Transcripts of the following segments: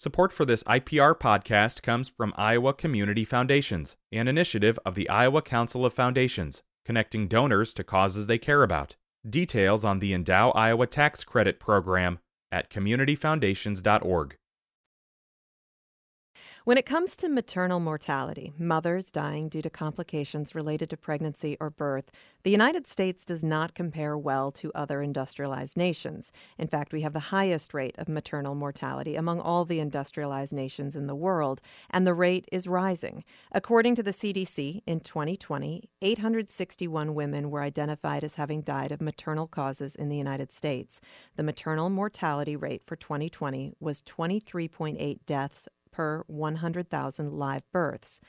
Support for this IPR podcast comes from Iowa Community Foundations, an initiative of the Iowa Council of Foundations, connecting donors to causes they care about. Details on the Endow Iowa Tax Credit Program at communityfoundations.org. When it comes to maternal mortality, mothers dying due to complications related to pregnancy or birth, the United States does not compare well to other industrialized nations. In fact, we have the highest rate of maternal mortality among all the industrialized nations in the world, and the rate is rising. According to the CDC, in 2020, 861 women were identified as having died of maternal causes in the United States. The maternal mortality rate for 2020 was 23.8 deaths per 100,000 live births.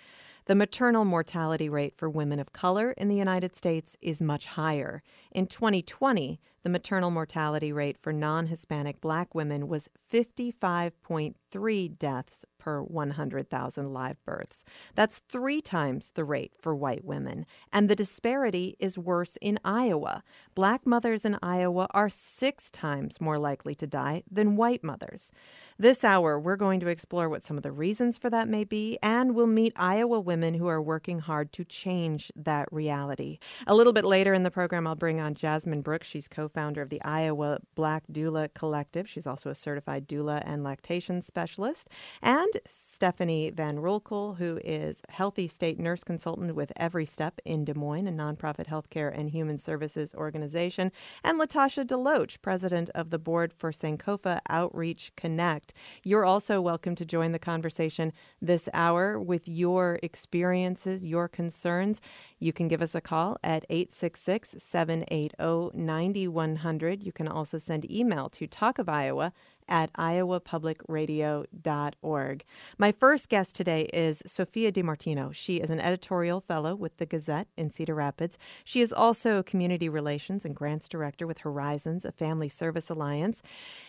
The maternal mortality rate for women of color in the United States is much higher. In 2020, the maternal mortality rate for non Hispanic black women was 55.3 deaths per 100,000 live births. That's three times the rate for white women. And the disparity is worse in Iowa. Black mothers in Iowa are six times more likely to die than white mothers. This hour, we're going to explore what some of the reasons for that may be, and we'll meet Iowa women who are working hard to change that reality. A little bit later in the program, I'll bring on Jasmine Brooks. She's co founder of the Iowa Black Doula Collective. She's also a certified doula and lactation specialist. And Stephanie Van Roelkel, who is Healthy State Nurse Consultant with Every Step in Des Moines, a nonprofit healthcare and human services organization. And Latasha Deloach, president of the board for Sankofa Outreach Connect. You're also welcome to join the conversation this hour with your experiences, your concerns. You can give us a call at 866 780 9100. You can also send email to Talk of Iowa at iowapublicradio.org. My first guest today is Sophia DiMartino. She is an editorial fellow with the Gazette in Cedar Rapids. She is also community relations and grants director with Horizons, a family service alliance.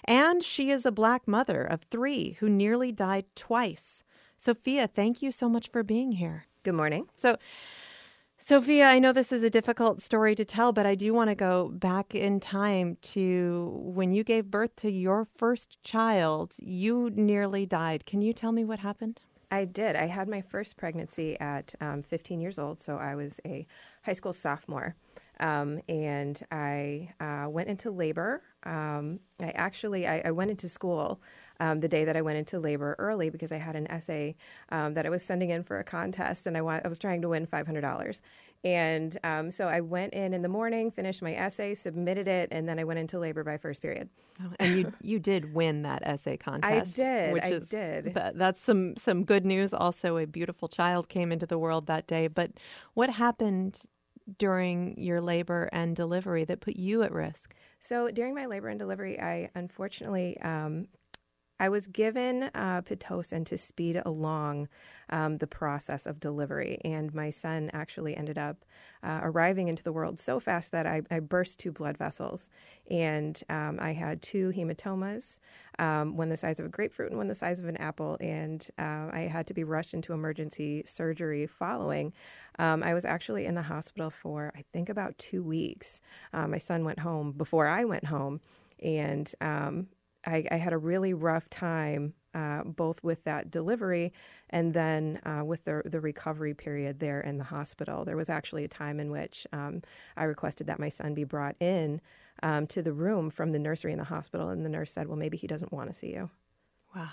And she is a black mother of three who nearly died twice. Sophia, thank you so much for being here. Good morning. So, Sophia, I know this is a difficult story to tell, but I do want to go back in time to when you gave birth to your first child. You nearly died. Can you tell me what happened? I did. I had my first pregnancy at um, 15 years old, so I was a high school sophomore. Um, and I uh, went into labor. Um, I actually I, I, went into school um, the day that I went into labor early because I had an essay um, that I was sending in for a contest, and I, wa- I was trying to win five hundred dollars. And um, so I went in in the morning, finished my essay, submitted it, and then I went into labor by first period. Oh, and you you did win that essay contest. I did. Which I is, did. That, that's some some good news. Also, a beautiful child came into the world that day. But what happened during your labor and delivery that put you at risk? So during my labor and delivery, I unfortunately um, I was given uh, Pitocin to speed along um, the process of delivery, and my son actually ended up uh, arriving into the world so fast that I, I burst two blood vessels, and um, I had two hematomas, um, one the size of a grapefruit and one the size of an apple, and uh, I had to be rushed into emergency surgery following. Um, I was actually in the hospital for I think about two weeks. Uh, my son went home before I went home, and um, I, I, had a really rough time, uh, both with that delivery and then uh, with the, the recovery period there in the hospital. There was actually a time in which um, I requested that my son be brought in um, to the room from the nursery in the hospital, and the nurse said, Well, maybe he doesn't want to see you. Wow.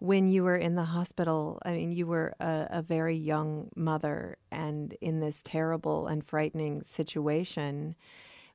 When you were in the hospital, I mean, you were a, a very young mother and in this terrible and frightening situation.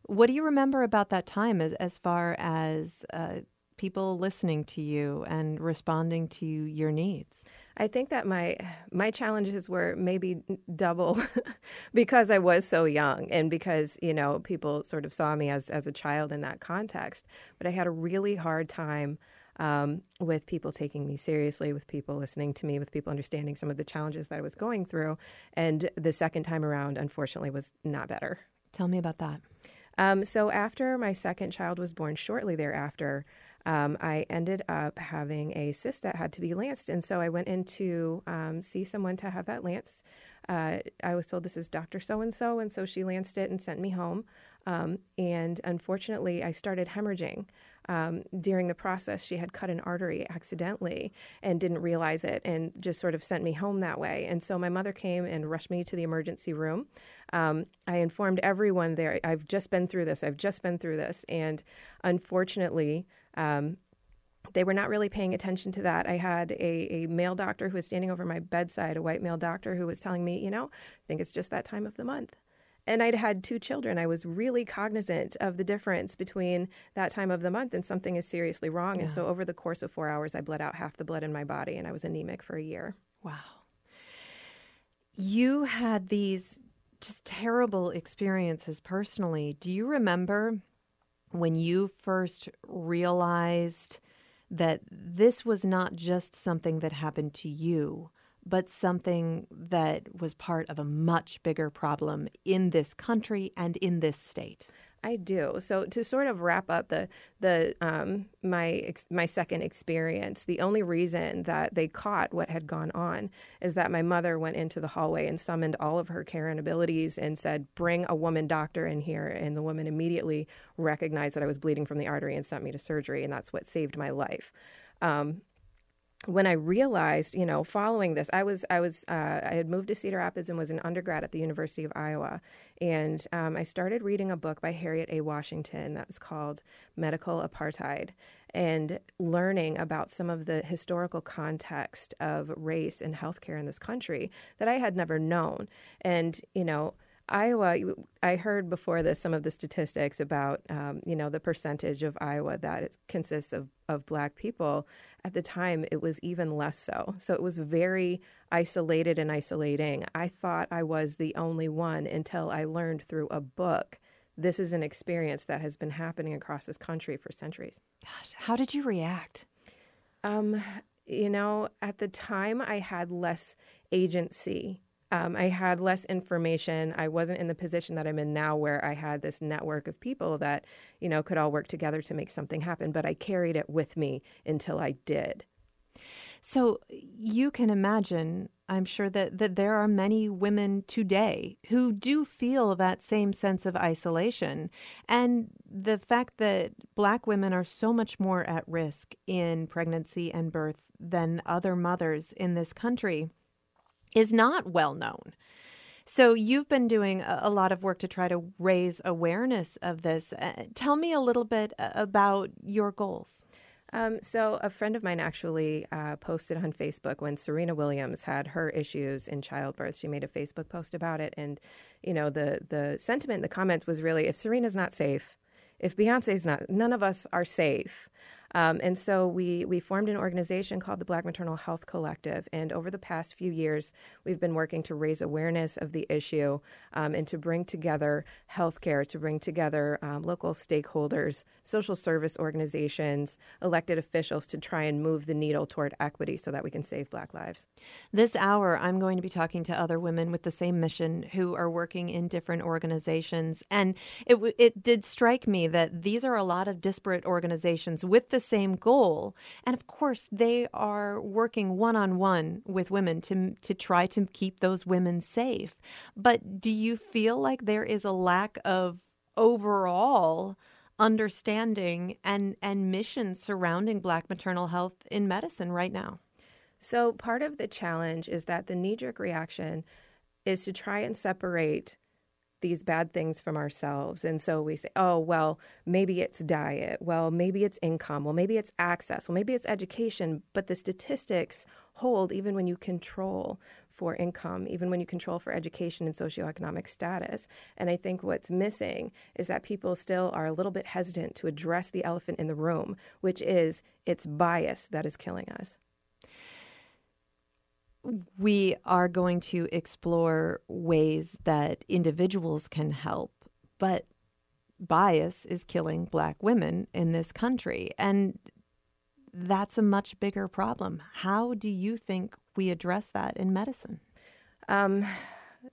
What do you remember about that time as, as far as uh, people listening to you and responding to your needs? I think that my my challenges were maybe double because I was so young and because you know people sort of saw me as as a child in that context. But I had a really hard time um, with people taking me seriously, with people listening to me, with people understanding some of the challenges that I was going through. And the second time around, unfortunately, was not better. Tell me about that. Um, so after my second child was born, shortly thereafter, um, I ended up having a cyst that had to be lanced, and so I went in to um, see someone to have that lanced. Uh, I was told this is Doctor So and So, and so she lanced it and sent me home. Um, and unfortunately, I started hemorrhaging um, during the process, she had cut an artery accidentally and didn't realize it and just sort of sent me home that way. And so my mother came and rushed me to the emergency room. Um, I informed everyone there, I've just been through this, I've just been through this. And unfortunately, um, they were not really paying attention to that. I had a, a male doctor who was standing over my bedside, a white male doctor who was telling me, you know, I think it's just that time of the month and I'd had two children. I was really cognizant of the difference between that time of the month and something is seriously wrong. Yeah. And so over the course of four hours, I bled out half the blood in my body and I was anemic for a year. Wow. You had these just terrible experiences personally. Do you remember when you first realized that this was not just something that happened to you? But something that was part of a much bigger problem in this country and in this state. I do. So to sort of wrap up the the um, my my second experience, the only reason that they caught what had gone on is that my mother went into the hallway and summoned all of her care and abilities and said, "Bring a woman doctor in here." And the woman immediately recognized that I was bleeding from the artery and sent me to surgery, and that's what saved my life. Um, when I realized, you know, following this, I was I was uh, I had moved to Cedar Rapids and was an undergrad at the University of Iowa, and um, I started reading a book by Harriet A. Washington that was called Medical Apartheid, and learning about some of the historical context of race and healthcare in this country that I had never known, and you know. Iowa, I heard before this some of the statistics about, um, you know, the percentage of Iowa that it consists of, of black people at the time it was even less so. So it was very isolated and isolating. I thought I was the only one until I learned through a book. This is an experience that has been happening across this country for centuries. Gosh, how did you react? Um, you know, at the time I had less agency um, I had less information. I wasn't in the position that I'm in now, where I had this network of people that, you know, could all work together to make something happen. But I carried it with me until I did. So you can imagine, I'm sure that, that there are many women today who do feel that same sense of isolation. And the fact that Black women are so much more at risk in pregnancy and birth than other mothers in this country is not well known. So you've been doing a lot of work to try to raise awareness of this. Uh, tell me a little bit uh, about your goals. Um, so a friend of mine actually uh, posted on Facebook when Serena Williams had her issues in childbirth. She made a Facebook post about it, and you know the the sentiment, the comments was really, if Serena's not safe, if Beyonce's not, none of us are safe. Um, and so we, we formed an organization called the Black Maternal Health Collective. And over the past few years, we've been working to raise awareness of the issue um, and to bring together healthcare, to bring together um, local stakeholders, social service organizations, elected officials to try and move the needle toward equity so that we can save Black lives. This hour, I'm going to be talking to other women with the same mission who are working in different organizations. And it, it did strike me that these are a lot of disparate organizations with the same goal. And of course, they are working one on one with women to, to try to keep those women safe. But do you feel like there is a lack of overall understanding and, and mission surrounding Black maternal health in medicine right now? So, part of the challenge is that the knee jerk reaction is to try and separate these bad things from ourselves. And so we say, oh, well, maybe it's diet. Well, maybe it's income. Well, maybe it's access. Well, maybe it's education. But the statistics hold even when you control for income, even when you control for education and socioeconomic status. And I think what's missing is that people still are a little bit hesitant to address the elephant in the room, which is it's bias that is killing us we are going to explore ways that individuals can help, but bias is killing black women in this country. And that's a much bigger problem. How do you think we address that in medicine? Um,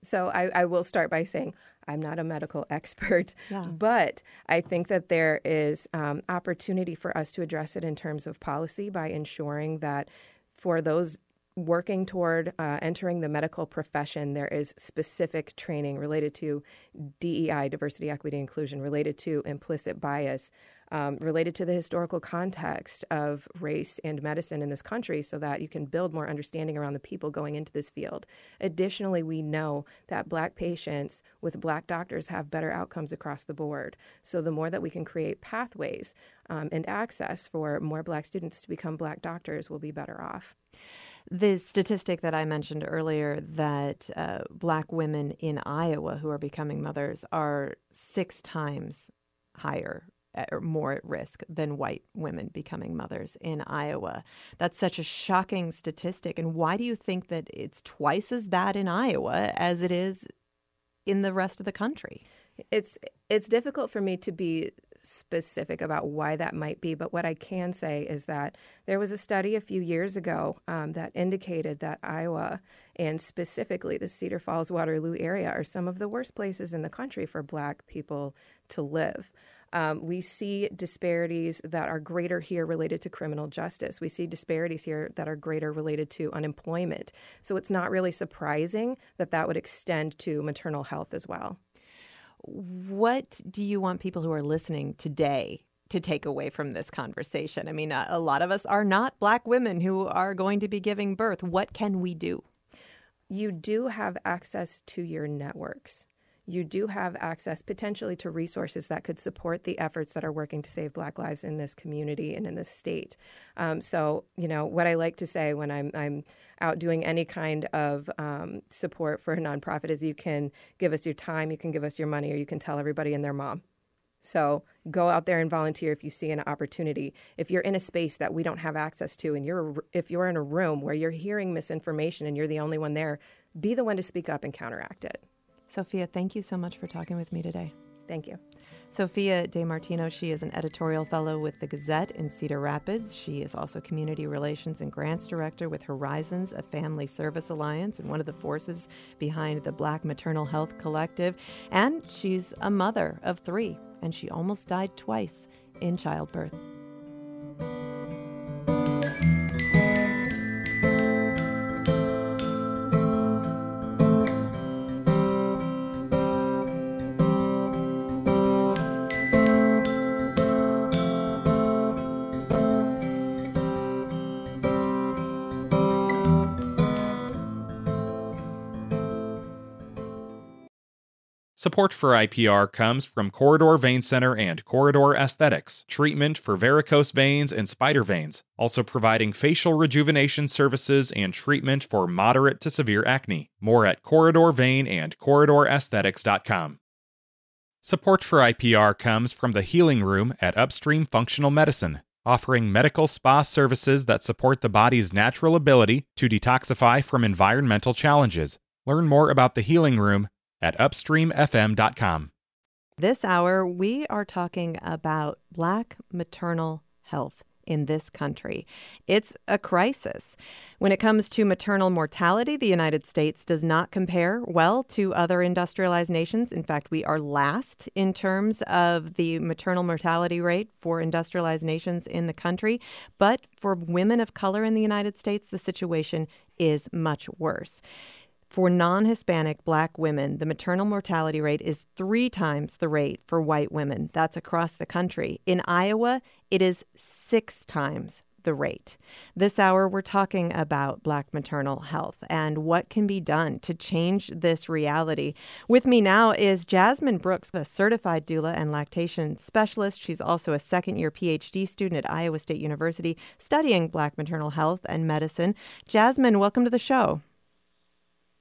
so I, I, will start by saying I'm not a medical expert, yeah. but I think that there is um, opportunity for us to address it in terms of policy by ensuring that for those working toward uh, entering the medical profession, there is specific training related to DEI, diversity, equity, inclusion, related to implicit bias. um, related to the historical context of race and medicine in this country so that you can build more understanding around the people going into this field. Additionally, we know that Black patients with Black doctors have better outcomes across the board. So the more that we can create pathways um, and access for more Black students to become Black doctors, we'll be better off. The statistic that I mentioned earlier that uh, black women in Iowa who are becoming mothers are six times higher uh, or more at risk than white women becoming mothers in Iowa. That's such a shocking statistic. And why do you think that it's twice as bad in Iowa as it is in the rest of the country? It's it's difficult for me to be specific about why that might be, but what I can say is that there was a study a few years ago um, that indicated that Iowa and specifically the Cedar Falls Waterloo area are some of the worst places in the country for Black people to live. Um, we see disparities that are greater here related to criminal justice. We see disparities here that are greater related to unemployment. So it's not really surprising that that would extend to maternal health as well. What do you want people who are listening today to take away from this conversation? I mean, a, lot of us are not Black women who are going to be giving birth. What can we do? You do have access to your networks you do have access potentially to resources that could support the efforts that are working to save Black lives in this community and in this state. Um, so, you know, what I like to say when I'm, I'm out doing any kind of um, support for a nonprofit is you can give us your time, you can give us your money, or you can tell everybody and their mom. So go out there and volunteer if you see an opportunity. If you're in a space that we don't have access to, and you're if you're in a room where you're hearing misinformation and you're the only one there, be the one to speak up and counteract it. Sophia, thank you so much for talking with me today. Thank you. Sophia DeMartino, she is an editorial fellow with the Gazette in Cedar Rapids. She is also community relations and grants director with Horizons, a family service alliance, and one of the forces behind the Black Maternal Health Collective. And she's a mother of three, and she almost died twice in childbirth. Support for IPR comes from Corridor Vein Center and Corridor Aesthetics, treatment for varicose veins and spider veins, also providing facial rejuvenation services and treatment for moderate to severe acne. More at Corridor Vein and CorridorAesthetics.com. Support for IPR comes from the Healing Room at Upstream Functional Medicine, offering medical spa services that support the body's natural ability to detoxify from environmental challenges. Learn more about the Healing Room at upstreamfm.com. This hour, we are talking about Black maternal health in this country. It's a crisis. When it comes to maternal mortality, the United States does not compare well to other industrialized nations. In fact, we are last in terms of the maternal mortality rate for industrialized nations in the country. But for women of color in the United States, the situation is much worse. For non Hispanic black women, the maternal mortality rate is three times the rate for white women. That's across the country. In Iowa, it is six times the rate. This hour, we're talking about Black maternal health and what can be done to change this reality. With me now is Jasmine Brooks, a certified doula and lactation specialist. She's also a second year PhD student at Iowa State University studying Black maternal health and medicine. Jasmine, welcome to the show.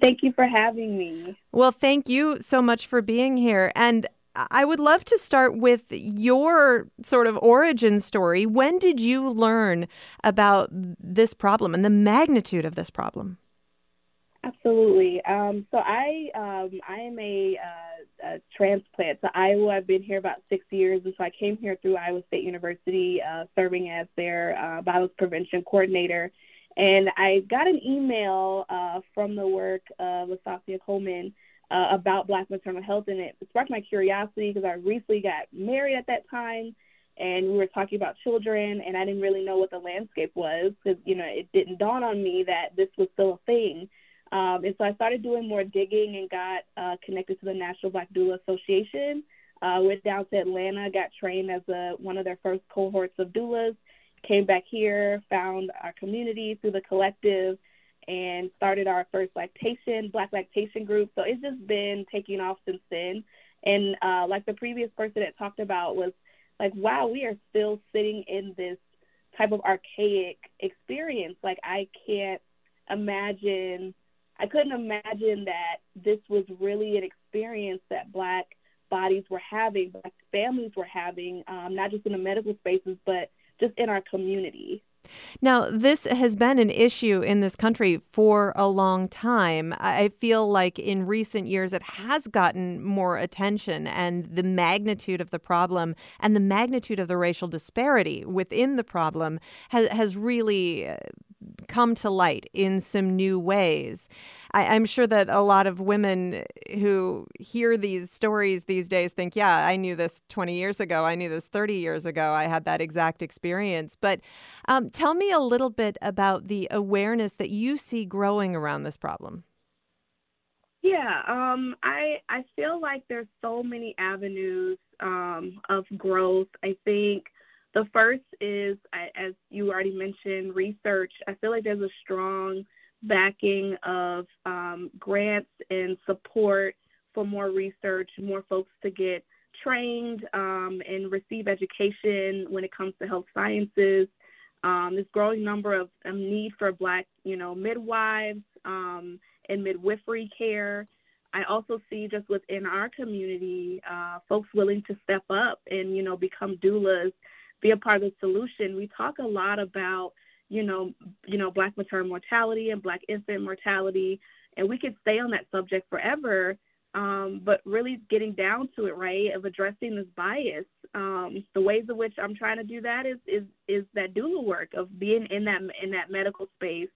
Thank you for having me. Well, thank you so much for being here. And I would love to start with your sort of origin story. When did you learn about this problem and the magnitude of this problem? Absolutely. Um, so I um, I am a, uh, a, transplant to Iowa. I've been here about six years, and so I came here through Iowa State University, uh, serving as their uh, violence prevention coordinator and I got an email uh, from the work of Asasia Coleman uh, about Black maternal health, and it sparked my curiosity because I recently got married at that time, and we were talking about children, and I didn't really know what the landscape was because you know it didn't dawn on me that this was still a thing. Um, and so I started doing more digging and got uh, connected to the National Black Doula Association. Uh, went down to Atlanta, got trained as a one of their first cohorts of doulas. Came back here, found our community through the collective, and started our first lactation, Black lactation group. So it's just been taking off since then. And uh, like the previous person that talked about was like, wow, we are still sitting in this type of archaic experience. Like I can't imagine, I couldn't imagine that this was really an experience that Black bodies were having, Black families were having, um, not just in the medical spaces, but just in our community. Now, this has been an issue in this country for a long time. I feel like in recent years it has gotten more attention, and the magnitude of the problem and the magnitude of the racial disparity within the problem has, has really uh, come to light in some new ways. I, am sure that a lot of women who hear these stories these days think, yeah, I knew this 20 years ago. I knew this 30 years ago. I had that exact experience. But um, tell me a little bit about the awareness that you see growing around this problem. Yeah, um, I I feel like there's so many avenues um, of growth. I think the first is, as you already mentioned, research. I feel like there's a strong backing of um, grants and support for more research, more folks to get trained um, and receive education when it comes to health sciences. Um, this growing number of um, need for Black, you know, midwives um, and midwifery care. I also see just within our community, uh, folks willing to step up and you know become doulas be a part of the solution. We talk a lot about, you know, you know, black maternal mortality and black infant mortality, and we could stay on that subject forever. Um, but really getting down to it, right, of addressing this bias. Um, the ways in which I'm trying to do that is is is that doula work of being in that in that medical space,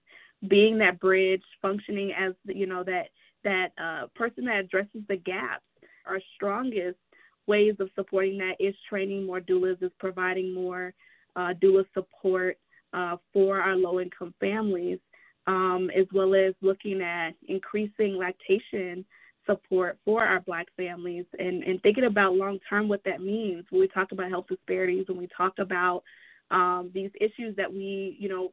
being that bridge, functioning as you know that that uh, person that addresses the gaps. Our strongest ways of supporting that is training more doulas, is providing more uh, doula support uh, for our low income families, um, as well as looking at increasing lactation support for our black families and, and thinking about long term what that means. When we talk about health disparities, when we talk about um, these issues that we, you know,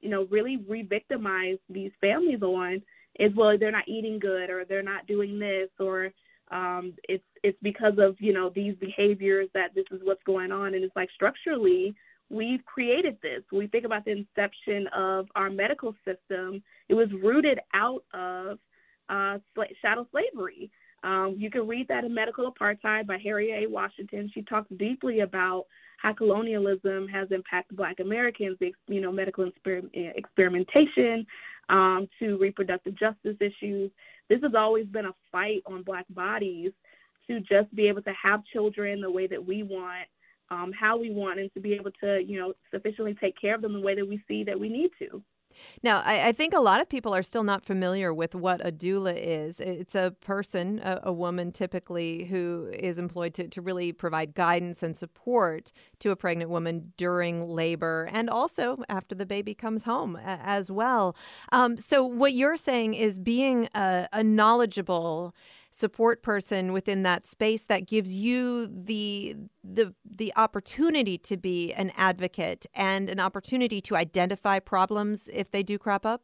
you know, really re-victimize these families on is well they're not eating good or they're not doing this or um, it's it's because of you know these behaviors that this is what's going on, and it's like structurally we've created this. When we think about the inception of our medical system, it was rooted out of uh, chattel slavery. Um, you can read that in Medical Apartheid by Harriet A. Washington. She talks deeply about how colonialism has impacted Black Americans, you know, medical exper- experimentation um, to reproductive justice issues. This has always been a fight on Black bodies to just be able to have children the way that we want, um, how we want, and to be able to, you know, sufficiently take care of them the way that we see that we need to. Now, I, I, think a lot of people are still not familiar with what a doula is. It's a person, a, a woman typically, who is employed to, to really provide guidance and support to a pregnant woman during labor and also after the baby comes home as well. Um, so, what you're saying is being a, a knowledgeable support person within that space that gives you the the the opportunity to be an advocate and an opportunity to identify problems if they do crop up?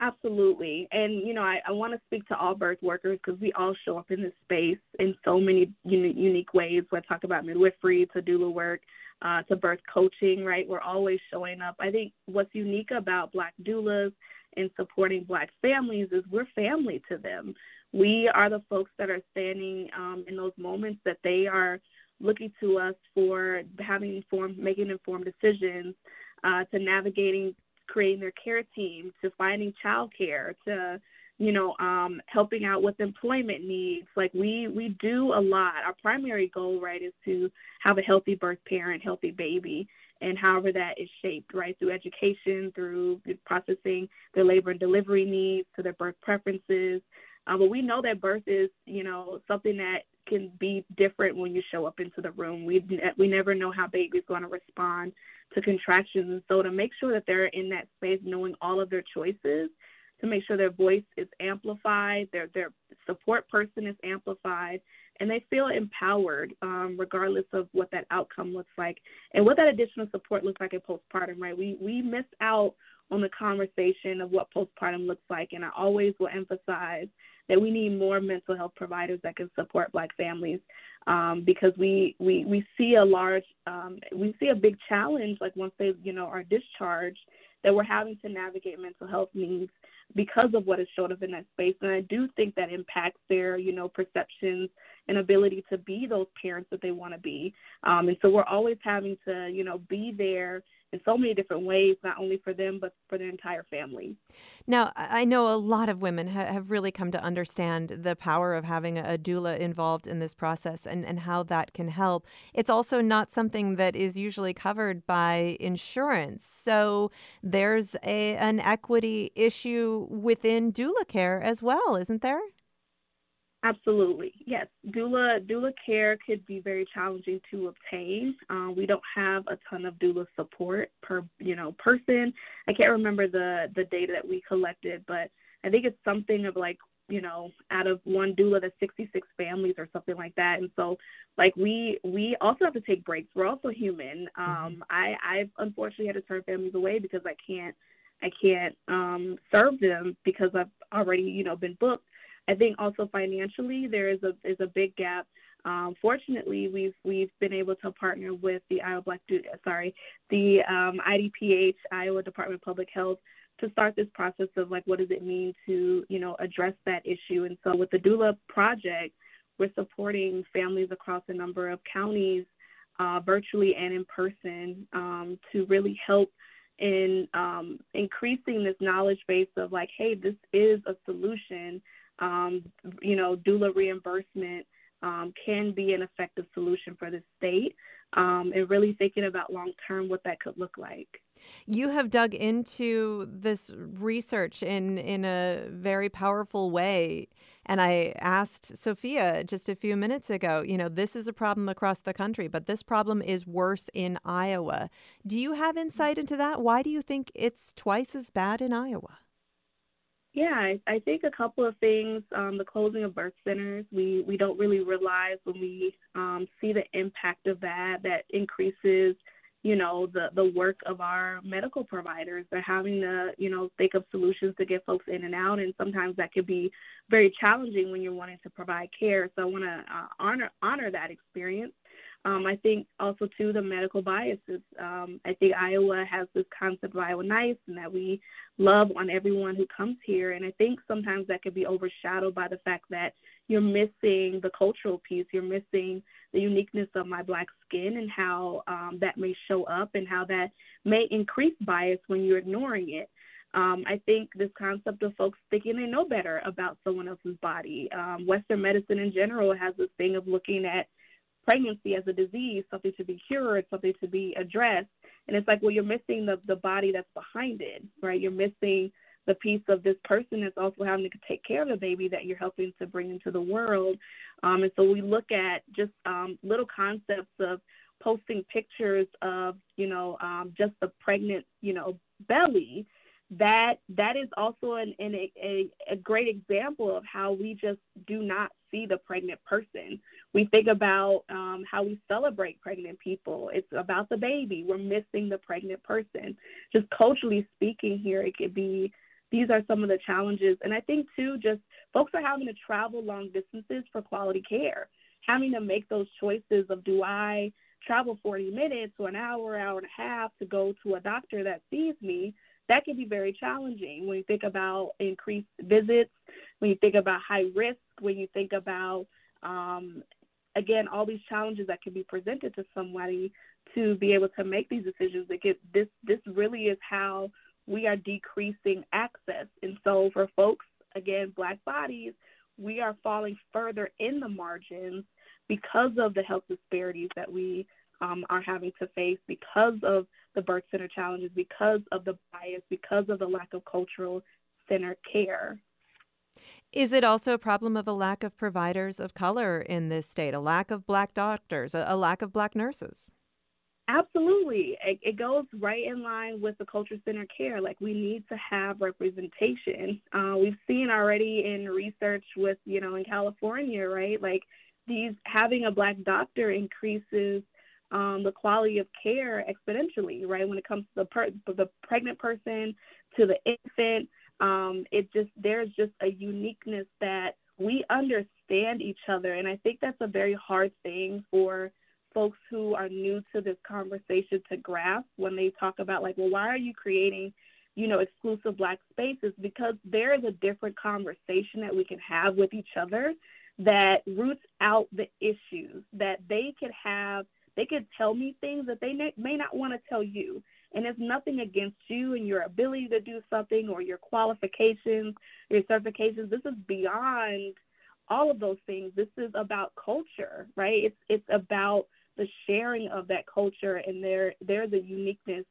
Absolutely. And, you know, I, I want to speak to all birth workers because we all show up in this space in so many uni- unique ways. I talk about midwifery to doula work uh, to birth coaching, right? We're always showing up. I think what's unique about Black doulas and supporting Black families is we're family to them we are the folks that are standing um, in those moments that they are looking to us for having informed, making informed decisions, uh, to navigating, creating their care team, to finding childcare, to you know, um, helping out with employment needs. Like we we do a lot. Our primary goal, right, is to have a healthy birth parent, healthy baby, and however that is shaped, right, through education, through processing their labor and delivery needs, to their birth preferences, um, but we know that birth is, you know, something that can be different when you show up into the room. We we never know how baby's going to respond to contractions, and so to make sure that they're in that space, knowing all of their choices, to make sure their voice is amplified, their their support person is amplified, and they feel empowered um, regardless of what that outcome looks like and what that additional support looks like in postpartum right? We we miss out on the conversation of what postpartum looks like and i always will emphasize that we need more mental health providers that can support black families um, because we, we we see a large um, we see a big challenge like once they you know are discharged that we're having to navigate mental health needs because of what is showed up in that space. And i do think that impacts their you know perceptions and ability to be those parents that they want to be. Um, and so we're always having to you know be there in so many different ways, not only for them, but for their entire family. Now, I know a lot of women ha- have really come to understand the power of having a doula involved in this process and, and how that can help. It's also not something that is usually covered by insurance. So there's a, an equity issue within doula care as well, isn't there? Absolutely, yes. Doula doula care could be very challenging to obtain. Uh, we don't have a ton of doula support per you know person. I can't remember the the data that we collected, but I think it's something of like you know out of one doula that's 66 families or something like that. And so like we we also have to take breaks. We're also human. Um, mm-hmm. I I've unfortunately had to turn families away because I can't I can't um, serve them because I've already you know been booked I think also financially there is a is a big gap. Um, fortunately, we've we've been able to partner with the Iowa Black sorry the um, IDPH Iowa Department of Public Health to start this process of like what does it mean to you know address that issue. And so with the doula project, we're supporting families across a number of counties, uh, virtually and in person, um, to really help in um, increasing this knowledge base of like, hey, this is a solution um, you know, doula reimbursement um, can be an effective solution for the state, um, and really thinking about long term what that could look like. You have dug into this research in in a very powerful way. And I asked Sophia just a few minutes ago, you know, this is a problem across the country, but this problem is worse in Iowa. Do you have insight into that? Why do you think it's twice as bad in Iowa? Yeah, I, I think a couple of things. Um, the closing of birth centers, we, we don't really realize when we um, see the impact of that, that increases, you know, the, the work of our medical providers. They're having to, you know, think of solutions to get folks in and out, and sometimes that can be very challenging when you're wanting to provide care. So I want to uh, honor honor that experience. Um, I think also too the medical biases. Um, I think Iowa has this concept of Iowa nice and that we love on everyone who comes here, and I think sometimes that can be overshadowed by the fact that you're missing the cultural piece. You're missing the uniqueness of my black skin and how um, that may show up and how that may increase bias when you're ignoring it. Um, I think this concept of folks thinking they know better about someone else's body. Um, Western medicine in general has this thing of looking at pregnancy as a disease, something to be cured, something to be addressed. And it's like, well, you're missing the the body that's behind it, right? You're missing the piece of this person that's also having to take care of the baby that you're helping to bring into the world. Um, and so we look at just um, little concepts of posting pictures of, you know, um, just the pregnant, you know, belly that that is also an, an a, a great example of how we just do not see the pregnant person. We think about um, how we celebrate pregnant people. It's about the baby. We're missing the pregnant person. Just culturally speaking, here it could be. These are some of the challenges, and I think too, just folks are having to travel long distances for quality care, having to make those choices of do I travel 40 minutes or an hour, hour and a half to go to a doctor that sees me that can be very challenging when you think about increased visits, when you think about high risk, when you think about um, again all these challenges that can be presented to somebody to be able to make these decisions. That get this this really is how we are decreasing access, and so for folks again, black bodies, we are falling further in the margins because of the health disparities that we um, are having to face because of the birth center challenges, because of the bias, because of the lack of cultural center care. Is it also a problem of a lack of providers of color in this state, a lack of black doctors, a, a lack of black nurses? Absolutely. It, it, goes right in line with the culture center care. Like, we need to have representation. Uh, we've seen already in research with, you know, in California, right? Like, these having a black doctor increases um, the quality of care exponentially, right? When it comes to the per- the pregnant person to the infant, um, it just there's just a uniqueness that we understand each other, and I think that's a very hard thing for folks who are new to this conversation to grasp when they talk about like, well, why are you creating, you know, exclusive black spaces? Because there is a different conversation that we can have with each other that roots out the issues that they could have they could tell me things that they may not want to tell you. And it's nothing against you and your ability to do something or your qualifications, your certifications. This is beyond all of those things. This is about culture, right? It's it's about the sharing of that culture and there there's a uniqueness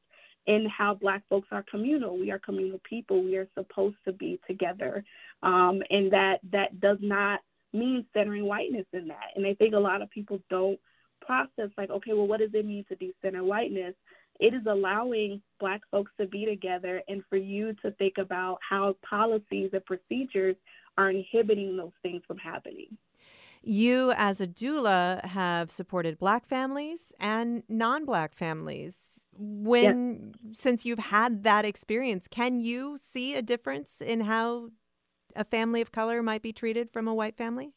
in how black folks are communal. We are communal people. We are supposed to be together. Um, and that that does not mean centering whiteness in that. And I think a lot of people don't process like, okay, well, what does it mean to decenter whiteness? It is allowing Black folks to be together and for you to think about how policies and procedures are inhibiting those things from happening. You, as a doula, have supported Black families and non Black families. When, yes. since you've had that experience, can you see a difference in how a family of color might be treated from a white family?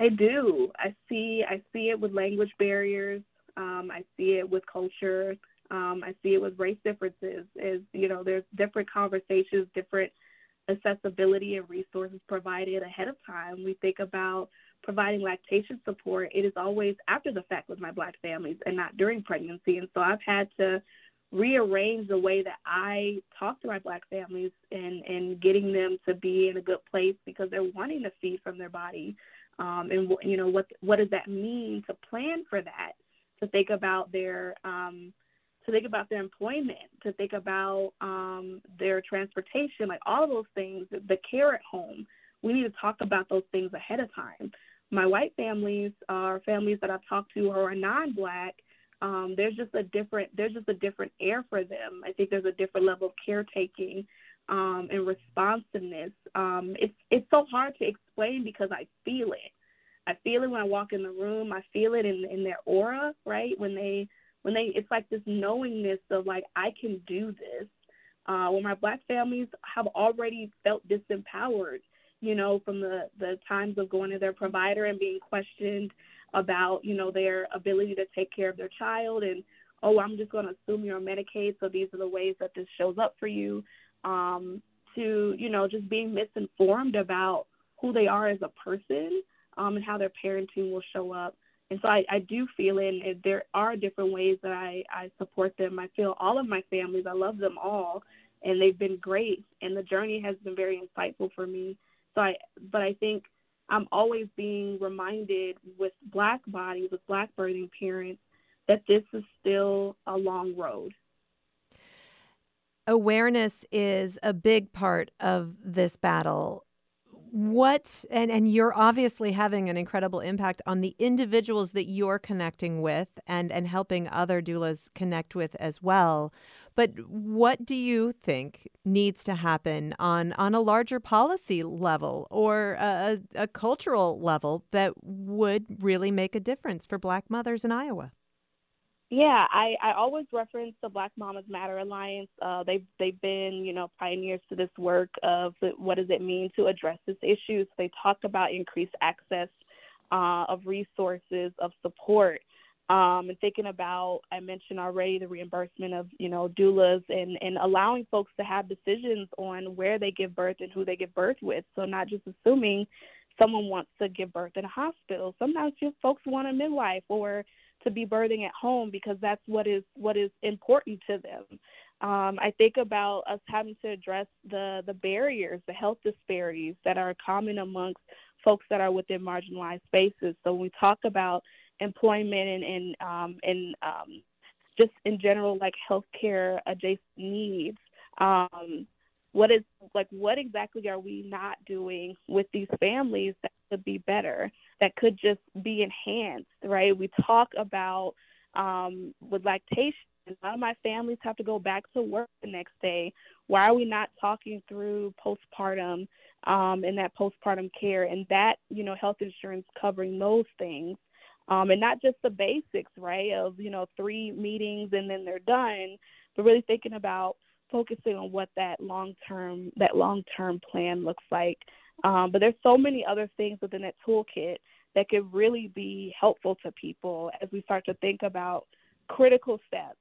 I do. I see. I see it with language barriers. Um, I see it with culture. Um, I see it with race differences. Is you know, there's different conversations, different accessibility and resources provided ahead of time. We think about providing lactation support. It is always after the fact with my black families and not during pregnancy. And so I've had to rearrange the way that I talk to my black families and and getting them to be in a good place because they're wanting to feed from their body um, and you know what what does that mean to plan for that to think about their um, to think about their employment to think about um, their transportation like all those things the care at home. We need to talk about those things ahead of time. My white families are families that I've talked to who are non-black. Um, there's just a different there's just a different air for them. I think there's a different level of caretaking um, and responsiveness. Um, it's it's so hard to explain because I feel it. I feel it when I walk in the room. I feel it in in their aura, right? When they when they it's like this knowingness of like I can do this. Uh, when my black families have already felt disempowered, you know, from the the times of going to their provider and being questioned about you know their ability to take care of their child and oh I'm just going to assume you're on Medicaid, so these are the ways that this shows up for you um, to you know just being misinformed about who they are as a person um, and how their parenting will show up. And so I, I do feel in there are different ways that I, I support them. I feel all of my families, I love them all, and they've been great. And the journey has been very insightful for me. So I, but I think I'm always being reminded with Black bodies, with Black birthing parents, that this is still a long road awareness is a big part of this battle. What and and you're obviously having an incredible impact on the individuals that you're connecting with and and helping other doulas connect with as well. But what do you think needs to happen on on a larger policy level or a, a cultural level that would really make a difference for black mothers in Iowa yeah, I, I always reference the Black Mamas Matter Alliance. Uh, they've they've been you know pioneers to this work of what does it mean to address this issue. So they talk about increased access uh, of resources of support. Um, and thinking about, I mentioned already the reimbursement of, you know, doulas and, and allowing folks to have decisions on where they give birth and who they give birth with. So not just assuming someone wants to give birth in a hospital. Sometimes folks want a midwife or to be birthing at home because that's what is what is important to them. Um, I think about us having to address the the barriers, the health disparities that are common amongst folks that are within marginalized spaces. So when we talk about employment and and um, and um, just in general like healthcare adjacent needs, um, what is like what exactly are we not doing with these families that could be better that could just be enhanced right we talk about um with lactation a lot of my families have to go back to work the next day why are we not talking through postpartum um, and that postpartum care, and that you know health insurance covering those things, um, and not just the basics, right? Of you know three meetings and then they're done, but really thinking about focusing on what that long term that long term plan looks like. Um, but there's so many other things within that toolkit that could really be helpful to people as we start to think about critical steps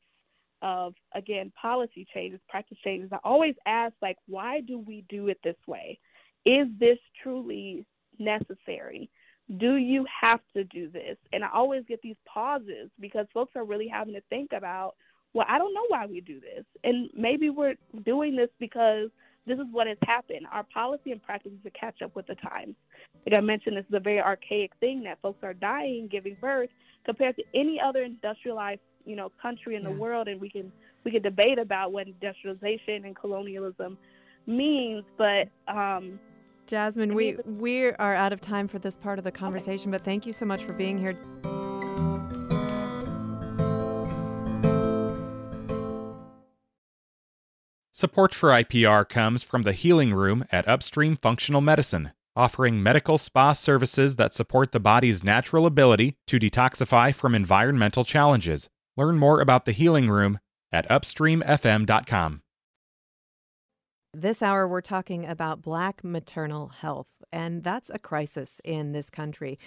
of again policy changes, practice changes. I always ask like, why do we do it this way? Is this truly necessary? Do you have to do this? And I always get these pauses because folks are really having to think about, well, I don't know why we do this. And maybe we're doing this because this is what has happened. Our policy and practices to catch up with the times. Like I mentioned, this is a very archaic thing that folks are dying giving birth compared to any other industrialized, you know, country in yeah. the world. And we can we can debate about what industrialization and colonialism means, but um, Jasmine, we we are out of time for this part of the conversation, okay. but thank you so much for being here. Support for IPR comes from the Healing Room at Upstream Functional Medicine, offering medical spa services that support the body's natural ability to detoxify from environmental challenges. Learn more about the Healing Room at upstreamfm.com. This hour, we're talking about Black maternal health, and that's a crisis in this country.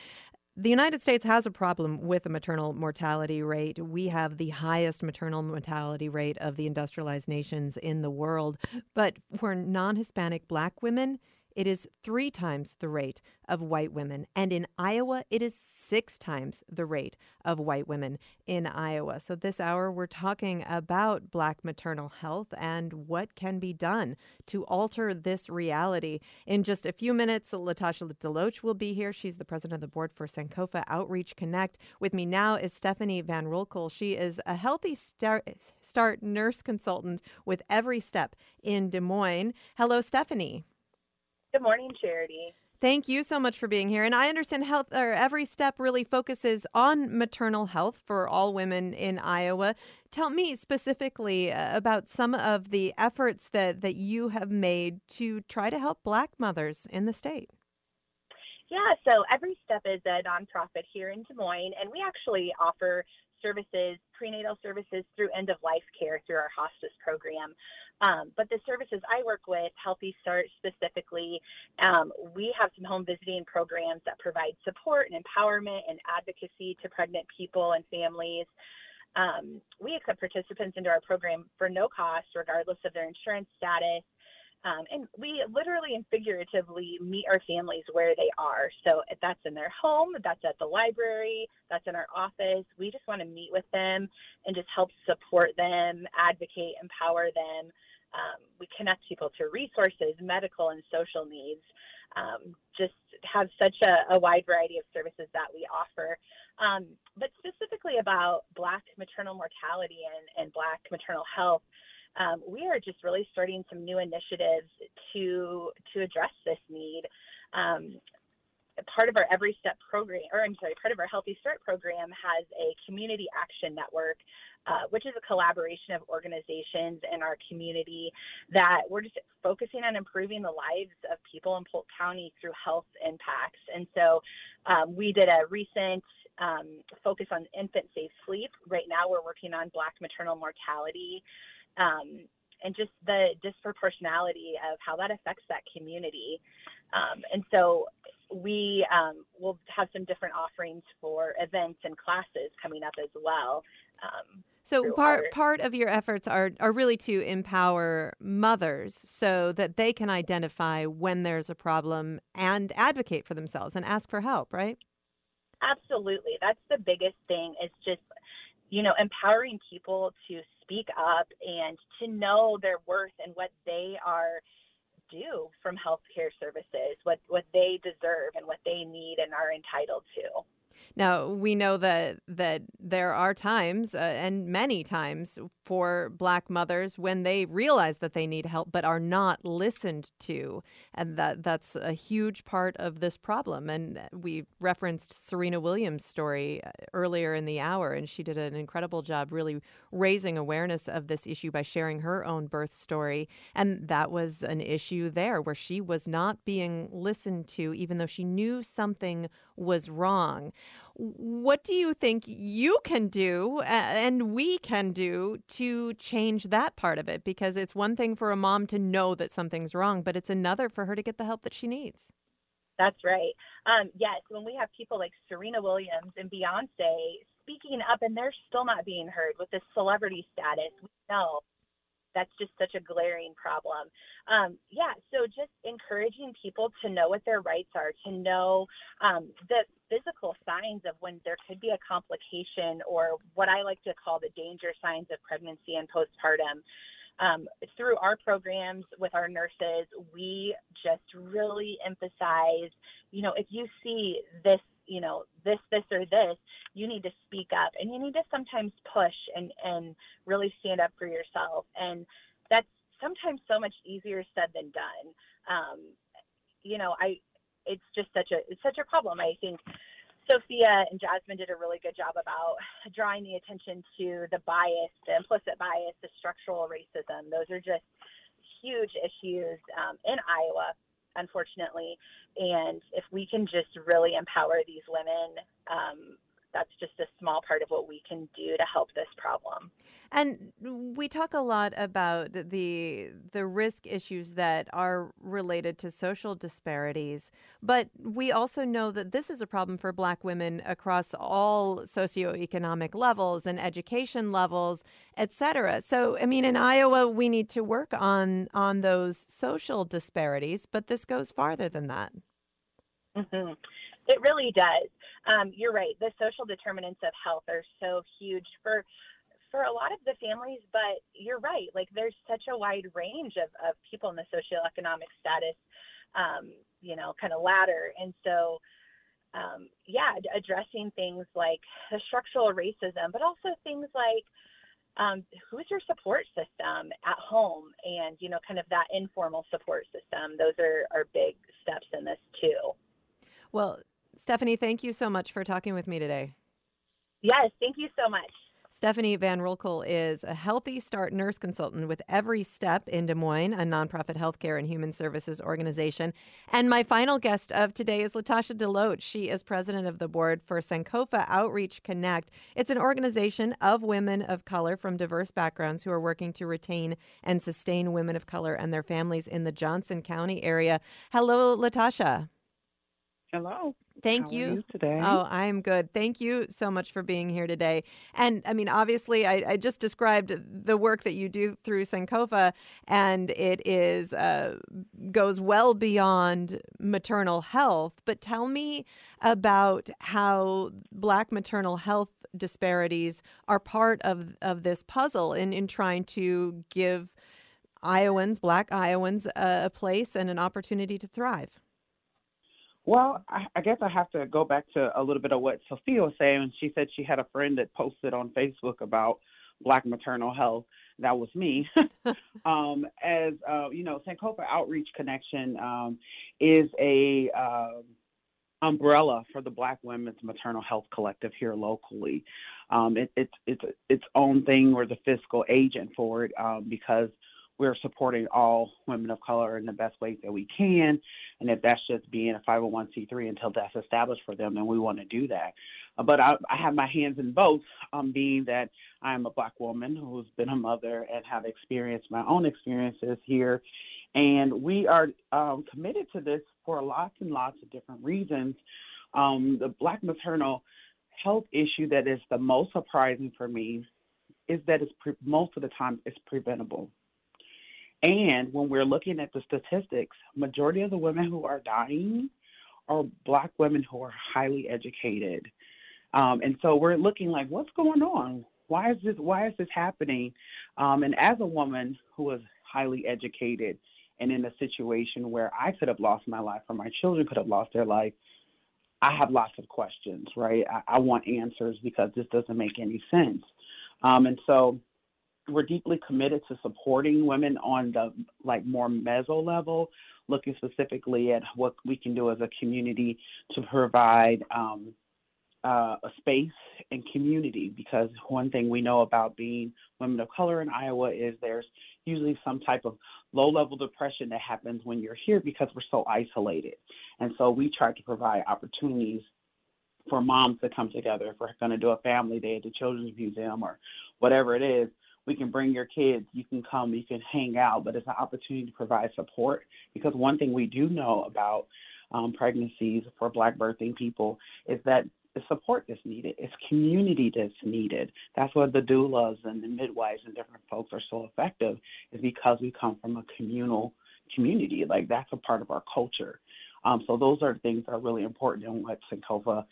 The United States has a problem with the maternal mortality rate. We have the highest maternal mortality rate of the industrialized nations in the world. But for non Hispanic black women, it is three times the rate of white women. And in Iowa, it is six times the rate of white women in Iowa. So, this hour, we're talking about Black maternal health and what can be done to alter this reality. In just a few minutes, Latasha Deloach will be here. She's the president of the board for Sankofa Outreach Connect. With me now is Stephanie Van Roekel. She is a Healthy Start, start nurse consultant with Every Step in Des Moines. Hello, Stephanie. Good morning, Charity. Thank you so much for being here. And I understand health or every step really focuses on maternal health for all women in Iowa. Tell me specifically uh, about some of the efforts that, that you have made to try to help Black mothers in the state. Yeah, so Every Step is a nonprofit here in Des Moines, and we actually offer services, prenatal services through end of life care through our hospice program. Um, but the services I work with, Healthy Start specifically, um, we have some home visiting programs that provide support and empowerment and advocacy to pregnant people and families. Um, we accept participants into our program for no cost, regardless of their insurance status. Um, and we literally and figuratively meet our families where they are. So if that's in their home, that's at the library, that's in our office. We just want to meet with them and just help support them, advocate, empower them. Um, we connect people to resources, medical and social needs. Um, just have such a, a, wide variety of services that we offer. Um, but specifically about Black maternal mortality and, and Black maternal health, um, we are just really starting some new initiatives to to address this need. Um, part of our Every Step program, or I'm sorry, part of our Healthy Start program has a community action network, uh, which is a collaboration of organizations in our community that we're just focusing on improving the lives of people in Polk County through health impacts. And so um, we did a recent um, focus on infant safe sleep. Right now, we're working on Black maternal mortality um, and just the disproportionality of how that affects that community. Um, and so we um, will have some different offerings for events and classes coming up as well. Um, so part our... part of your efforts are are really to empower mothers so that they can identify when there's a problem and advocate for themselves and ask for help, right? Absolutely. That's the biggest thing is just you know empowering people to speak up and to know their worth and what they are due from healthcare services, what what they deserve and what they need and are entitled to. Now we know that that there are times uh, and many times for black mothers when they realize that they need help but are not listened to and that that's a huge part of this problem and we referenced Serena Williams story uh, earlier in the hour and she did an incredible job really raising awareness of this issue by sharing her own birth story and that was an issue there where she was not being listened to even though she knew something was wrong what do you think you can do and we can do to change that part of it? Because it's one thing for a mom to know that something's wrong, but it's another for her to get the help that she needs. That's right. Um, yes, when we have people like Serena Williams and Beyonce speaking up and they're still not being heard with this celebrity status, we know that's just such a glaring problem. Um, yeah, so just encouraging people to know what their rights are, to know um, the physical signs of when there could be a complication or what I like to call the danger signs of pregnancy and postpartum. Um, through our programs with our nurses, we just really emphasize, you know, if you see this, you know, this, this, or this, you need to speak up and you need to sometimes push and, and really stand up for yourself. And that's sometimes so much easier said than done. Um, you know, I, it's just such a, it's such a problem. I think Sophia and Jasmine did a really good job about drawing the attention to the bias, the implicit bias, the structural racism. Those are just huge issues um, in Iowa, unfortunately. And if we can just really empower these women, um, that's just a small part of what we can do to help this problem. And we talk a lot about the the risk issues that are related to social disparities, but we also know that this is a problem for black women across all socioeconomic levels and education levels, et cetera. So, I mean, in Iowa, we need to work on on those social disparities, but this goes farther than that. Mm-hmm. It really does. Um, you're right. The social determinants of health are so huge for for a lot of the families, but you're right. Like there's such a wide range of, of people in the socioeconomic status, um, you know, kind of ladder. And so, um, yeah, addressing things like the structural racism, but also things like um, who's your support system at home and, you know, kind of that informal support system. Those are, are big steps in this too. Well, Stephanie, thank you so much for talking with me today. Yes, thank you so much. Stephanie Van Roekel is a Healthy Start nurse consultant with Every Step in Des Moines, a nonprofit healthcare and human services organization. And my final guest of today is Latasha Deloach. She is president of the board for Sankofa Outreach Connect. It's an organization of women of color from diverse backgrounds who are working to retain and sustain women of color and their families in the Johnson County area. Hello, Latasha. Hello. Thank you. you. today. Oh, I'm good. Thank you so much for being here today. And I mean, obviously, I, I just described the work that you do through Sankofa, and it is uh, goes well beyond maternal health. But tell me about how Black maternal health disparities are part of of this puzzle in in trying to give Iowans, Black Iowans, a, a place and an opportunity to thrive. Well, I, guess I have to go back to a little bit of what Sophia was saying. She said she had a friend that posted on Facebook about Black maternal health. That was me. um, as uh, you know, Sankofa Outreach Connection um, is a uh, umbrella for the Black Women's Maternal Health Collective here locally. Um, it, it, it's its own thing. We're the fiscal agent for it um, because we're supporting all women of color in the best ways that we can. And if that's just being a 501c3 until that's established for them, then we want to do that. Uh, but I, I, have my hands in both, um, being that I'm a Black woman who's been a mother and have experienced my own experiences here. And we are um, committed to this for lots and lots of different reasons. Um, the Black maternal health issue that is the most surprising for me is that it's pre- most of the time it's preventable. And when we're looking at the statistics, majority of the women who are dying are black women who are highly educated. Um, and so we're looking like, what's going on? Why is this? Why is this happening? Um, and as a woman who is highly educated and in a situation where I could have lost my life or my children could have lost their life, I have lots of questions, right? I, I want answers because this doesn't make any sense. Um, and so we're deeply committed to supporting women on the like more meso level, looking specifically at what we can do as a community to provide um, uh, a space and community. Because one thing we know about being women of color in Iowa is there's usually some type of low level depression that happens when you're here because we're so isolated. And so we try to provide opportunities for moms to come together. If we're going to do a family day at the Children's Museum or whatever it is, we can bring your kids, you can come, you can hang out, but it's an opportunity to provide support because one thing we do know about um, pregnancies for Black birthing people is that the support that's needed. It's community that's needed. That's why the doulas and the midwives and different folks are so effective, is because we come from a communal community. Like that's a part of our culture. Um, so those are things that are really important in what Sankofa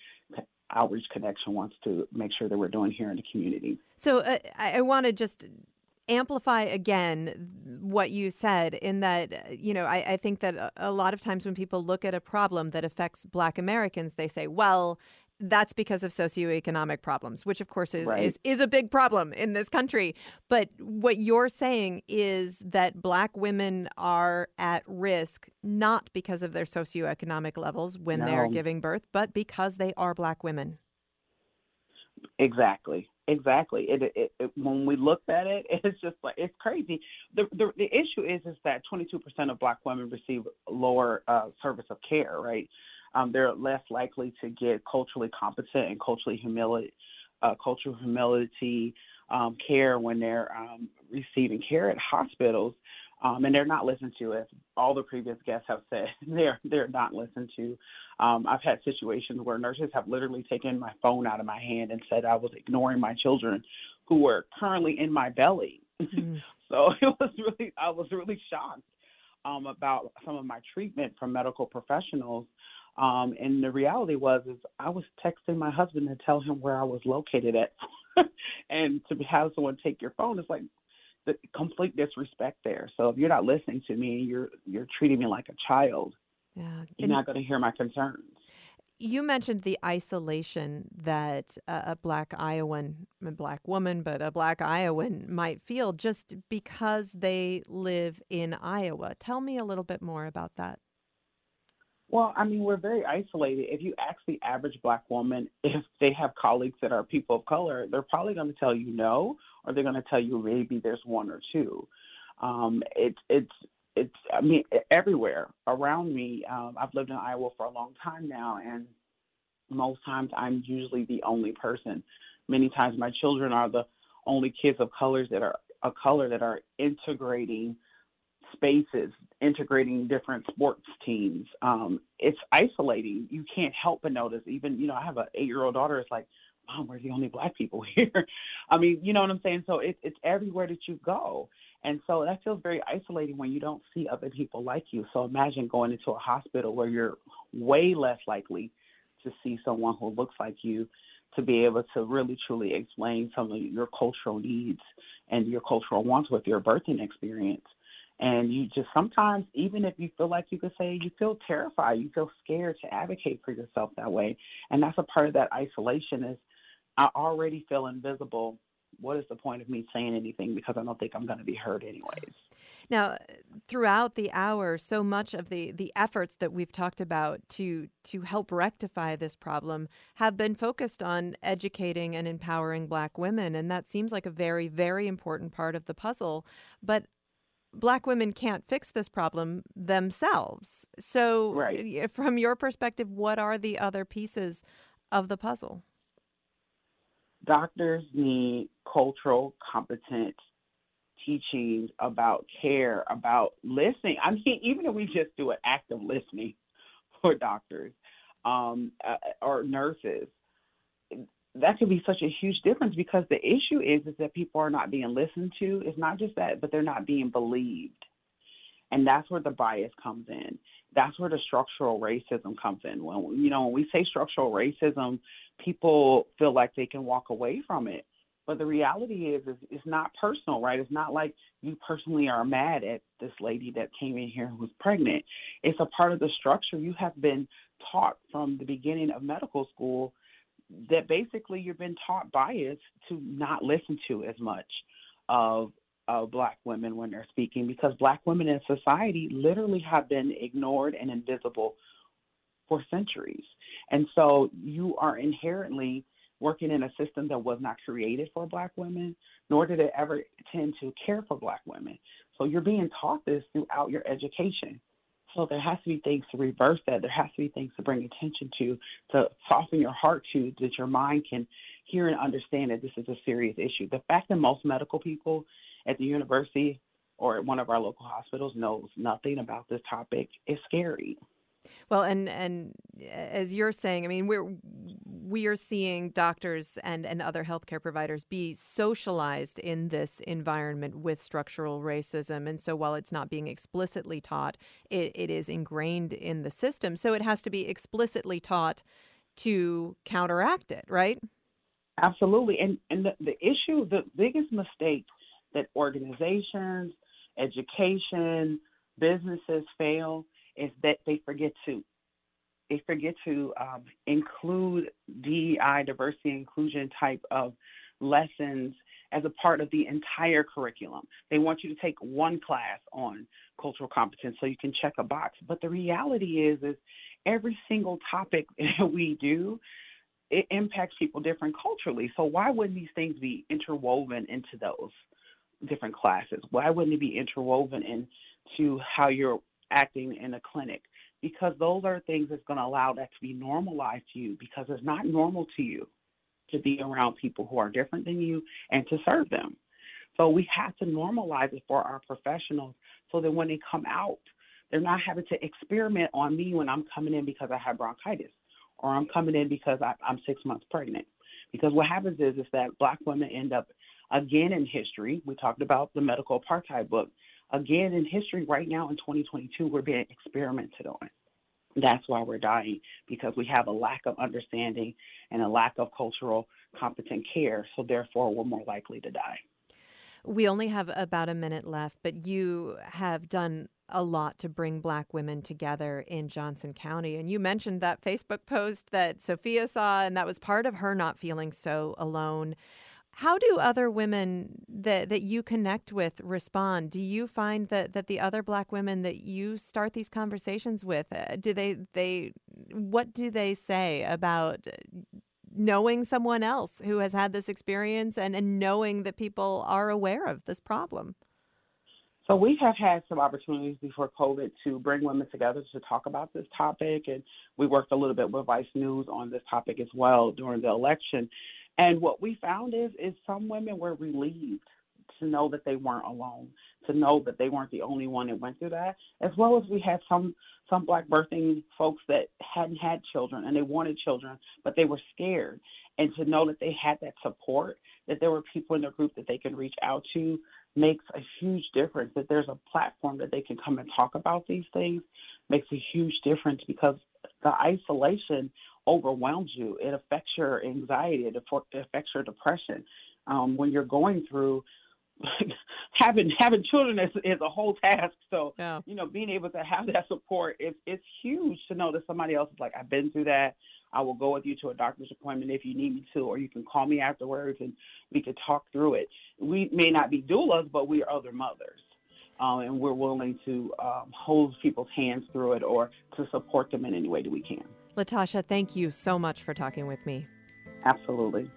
Outreach Connection wants to make sure that we're doing here in the community. So uh, I, want to just amplify again what you said in that you know I, I, think that a lot of times when people look at a problem that affects black americans they say well that's because of socioeconomic problems, which of course is, right. is is a big problem in this country. But what you're saying is that black women are at risk not because of their socioeconomic levels when no. they're giving birth, but because they are black women. Exactly. Exactly. It, it, it, when we looked at it, it's just like it's crazy. The the, the issue is is that 22% of Black women receive lower uh, service of care, right? Um, they're less likely to get culturally competent and culturally humility, uh, cultural humility um, care when they're um, receiving care at hospitals. Um, and they're not listened to, as all the previous guests have said. They're they're not listened to. Um, I've had situations where nurses have literally taken my phone out of my hand and said I was ignoring my children, who were currently in my belly. Mm. so it was really I was really shocked um, about some of my treatment from medical professionals um, and the reality was is I was texting my husband to tell him where I was located at, and to have someone take your phone is like the complete disrespect there. So if you're not listening to me, you're you're treating me like a child. Yeah, you're and not going to hear my concerns. You mentioned the isolation that a black Iowan, a black woman, but a black Iowan might feel just because they live in Iowa. Tell me a little bit more about that. Well, I mean, we're very isolated. If you ask the average black woman if they have colleagues that are people of color, they're probably going to tell you no, or they're going to tell you maybe there's one or two. Um, it's it's it's I mean everywhere around me. Um, I've lived in Iowa for a long time now, and most times I'm usually the only person. Many times my children are the only kids of colors that are a color that are integrating spaces, integrating different sports teams. Um, it's isolating. You can't help but notice. Even you know, I have an eight-year-old daughter. It's like, mom, we're the only black people here. I mean, you know what I'm saying? So it's it's everywhere that you go. And so that feels very isolating when you don't see other people like you. So imagine going into a hospital where you're way less likely to see someone who looks like you to be able to really truly explain some of your cultural needs and your cultural wants with your birthing experience. And you just sometimes, even if you feel like you could say you feel terrified, you feel scared to advocate for yourself that way. And that's a part of that isolation is I already feel invisible. What is the point of me saying anything because I don't think I'm going to be heard anyways? Now, throughout the hour, so much of the the efforts that we've talked about to to help rectify this problem have been focused on educating and empowering black women and that seems like a very very important part of the puzzle. But black women can't fix this problem themselves. So, right. from your perspective, what are the other pieces of the puzzle? Doctors need cultural, competent teaching about care, about listening. I mean, even if we just do an act of listening for doctors um, uh, or nurses, that could be such a huge difference because the issue is is that people are not being listened to. It's not just that, but they're not being believed. And that's where the bias comes in. That's where the structural racism comes in. When you know, when we say structural racism, people feel like they can walk away from it. But the reality is, is it's not personal, right? It's not like you personally are mad at this lady that came in here who was pregnant. It's a part of the structure. You have been taught from the beginning of medical school that basically you've been taught bias to not listen to as much of of black women when they're speaking because black women in society literally have been ignored and invisible for centuries. And so you are inherently working in a system that was not created for black women, nor did it ever tend to care for black women. So you're being taught this throughout your education. So there has to be things to reverse that. There has to be things to bring attention to, to soften your heart to, that your mind can hear and understand that this is a serious issue. The fact that most medical people at the university or at one of our local hospitals knows nothing about this topic is scary. Well, and and as you're saying, I mean, we're we are seeing doctors and and other healthcare providers be socialized in this environment with structural racism, and so while it's not being explicitly taught, it, it is ingrained in the system. So it has to be explicitly taught to counteract it, right? Absolutely, and and the, the issue, the biggest mistake that organizations, education, businesses fail is that they forget to they forget to um, include DEI, diversity inclusion type of lessons as a part of the entire curriculum. They want you to take one class on cultural competence so you can check a box. But the reality is is every single topic we do it impacts people different culturally. So why wouldn't these things be interwoven into those different classes? Why wouldn't it be interwoven into how you're acting in a clinic because those are things that's going to allow that to be normalized to you because it's not normal to you to be around people who are different than you and to serve them. So we have to normalize it for our professionals so that when they come out, they're not having to experiment on me when I'm coming in because I have bronchitis or I'm coming in because I, am six months pregnant. Because what happens is is that black women end up again in history. We talked about the medical apartheid book again in history right now in 2022 we're being experimented on that's why we're dying because we have a lack of understanding and a lack of cultural competent care so therefore we're more likely to die we only have about a minute left but you have done a lot to bring black women together in Johnson County. And you mentioned that Facebook post that Sophia saw, and that was part of her not feeling so alone. How do other women that, that you connect with respond? Do you find that, that the other black women that you start these conversations with, uh, do they they what do they say about knowing someone else who has had this experience and, and knowing that people are aware of this problem? So we have had some opportunities before COVID to bring women together to talk about this topic, and we worked a little bit with Vice News on this topic as well during the election. And what we found is is some women were relieved to know that they weren't alone, to know that they weren't the only one that went through that, as well as we had some some black birthing folks that hadn't had children and they wanted children, but they were scared. And to know that they had that support, that there were people in their group that they can reach out to makes a huge difference. That there's a platform that they can come and talk about these things makes a huge difference because the isolation overwhelms you. It affects your anxiety. It affects your depression. Um, when you're going through having having children is, is a whole task. So yeah. you know, being able to have that support is it's huge to know that somebody else is like, I've been through that. I will go with you to a doctor's appointment if you need me to, or you can call me afterwards and we could talk through it. We may not be doulas, but we are other mothers. Um, and we're willing to um, hold people's hands through it or to support them in any way that we can. Latasha, thank you so much for talking with me. Absolutely.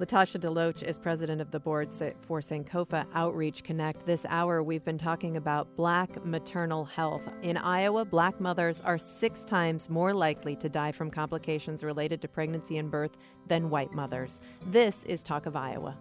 Latasha DeLoach is president of the board for Sankofa Outreach Connect. This hour, we've been talking about black maternal health. In Iowa, black mothers are six times more likely to die from complications related to pregnancy and birth than white mothers. This is Talk of Iowa.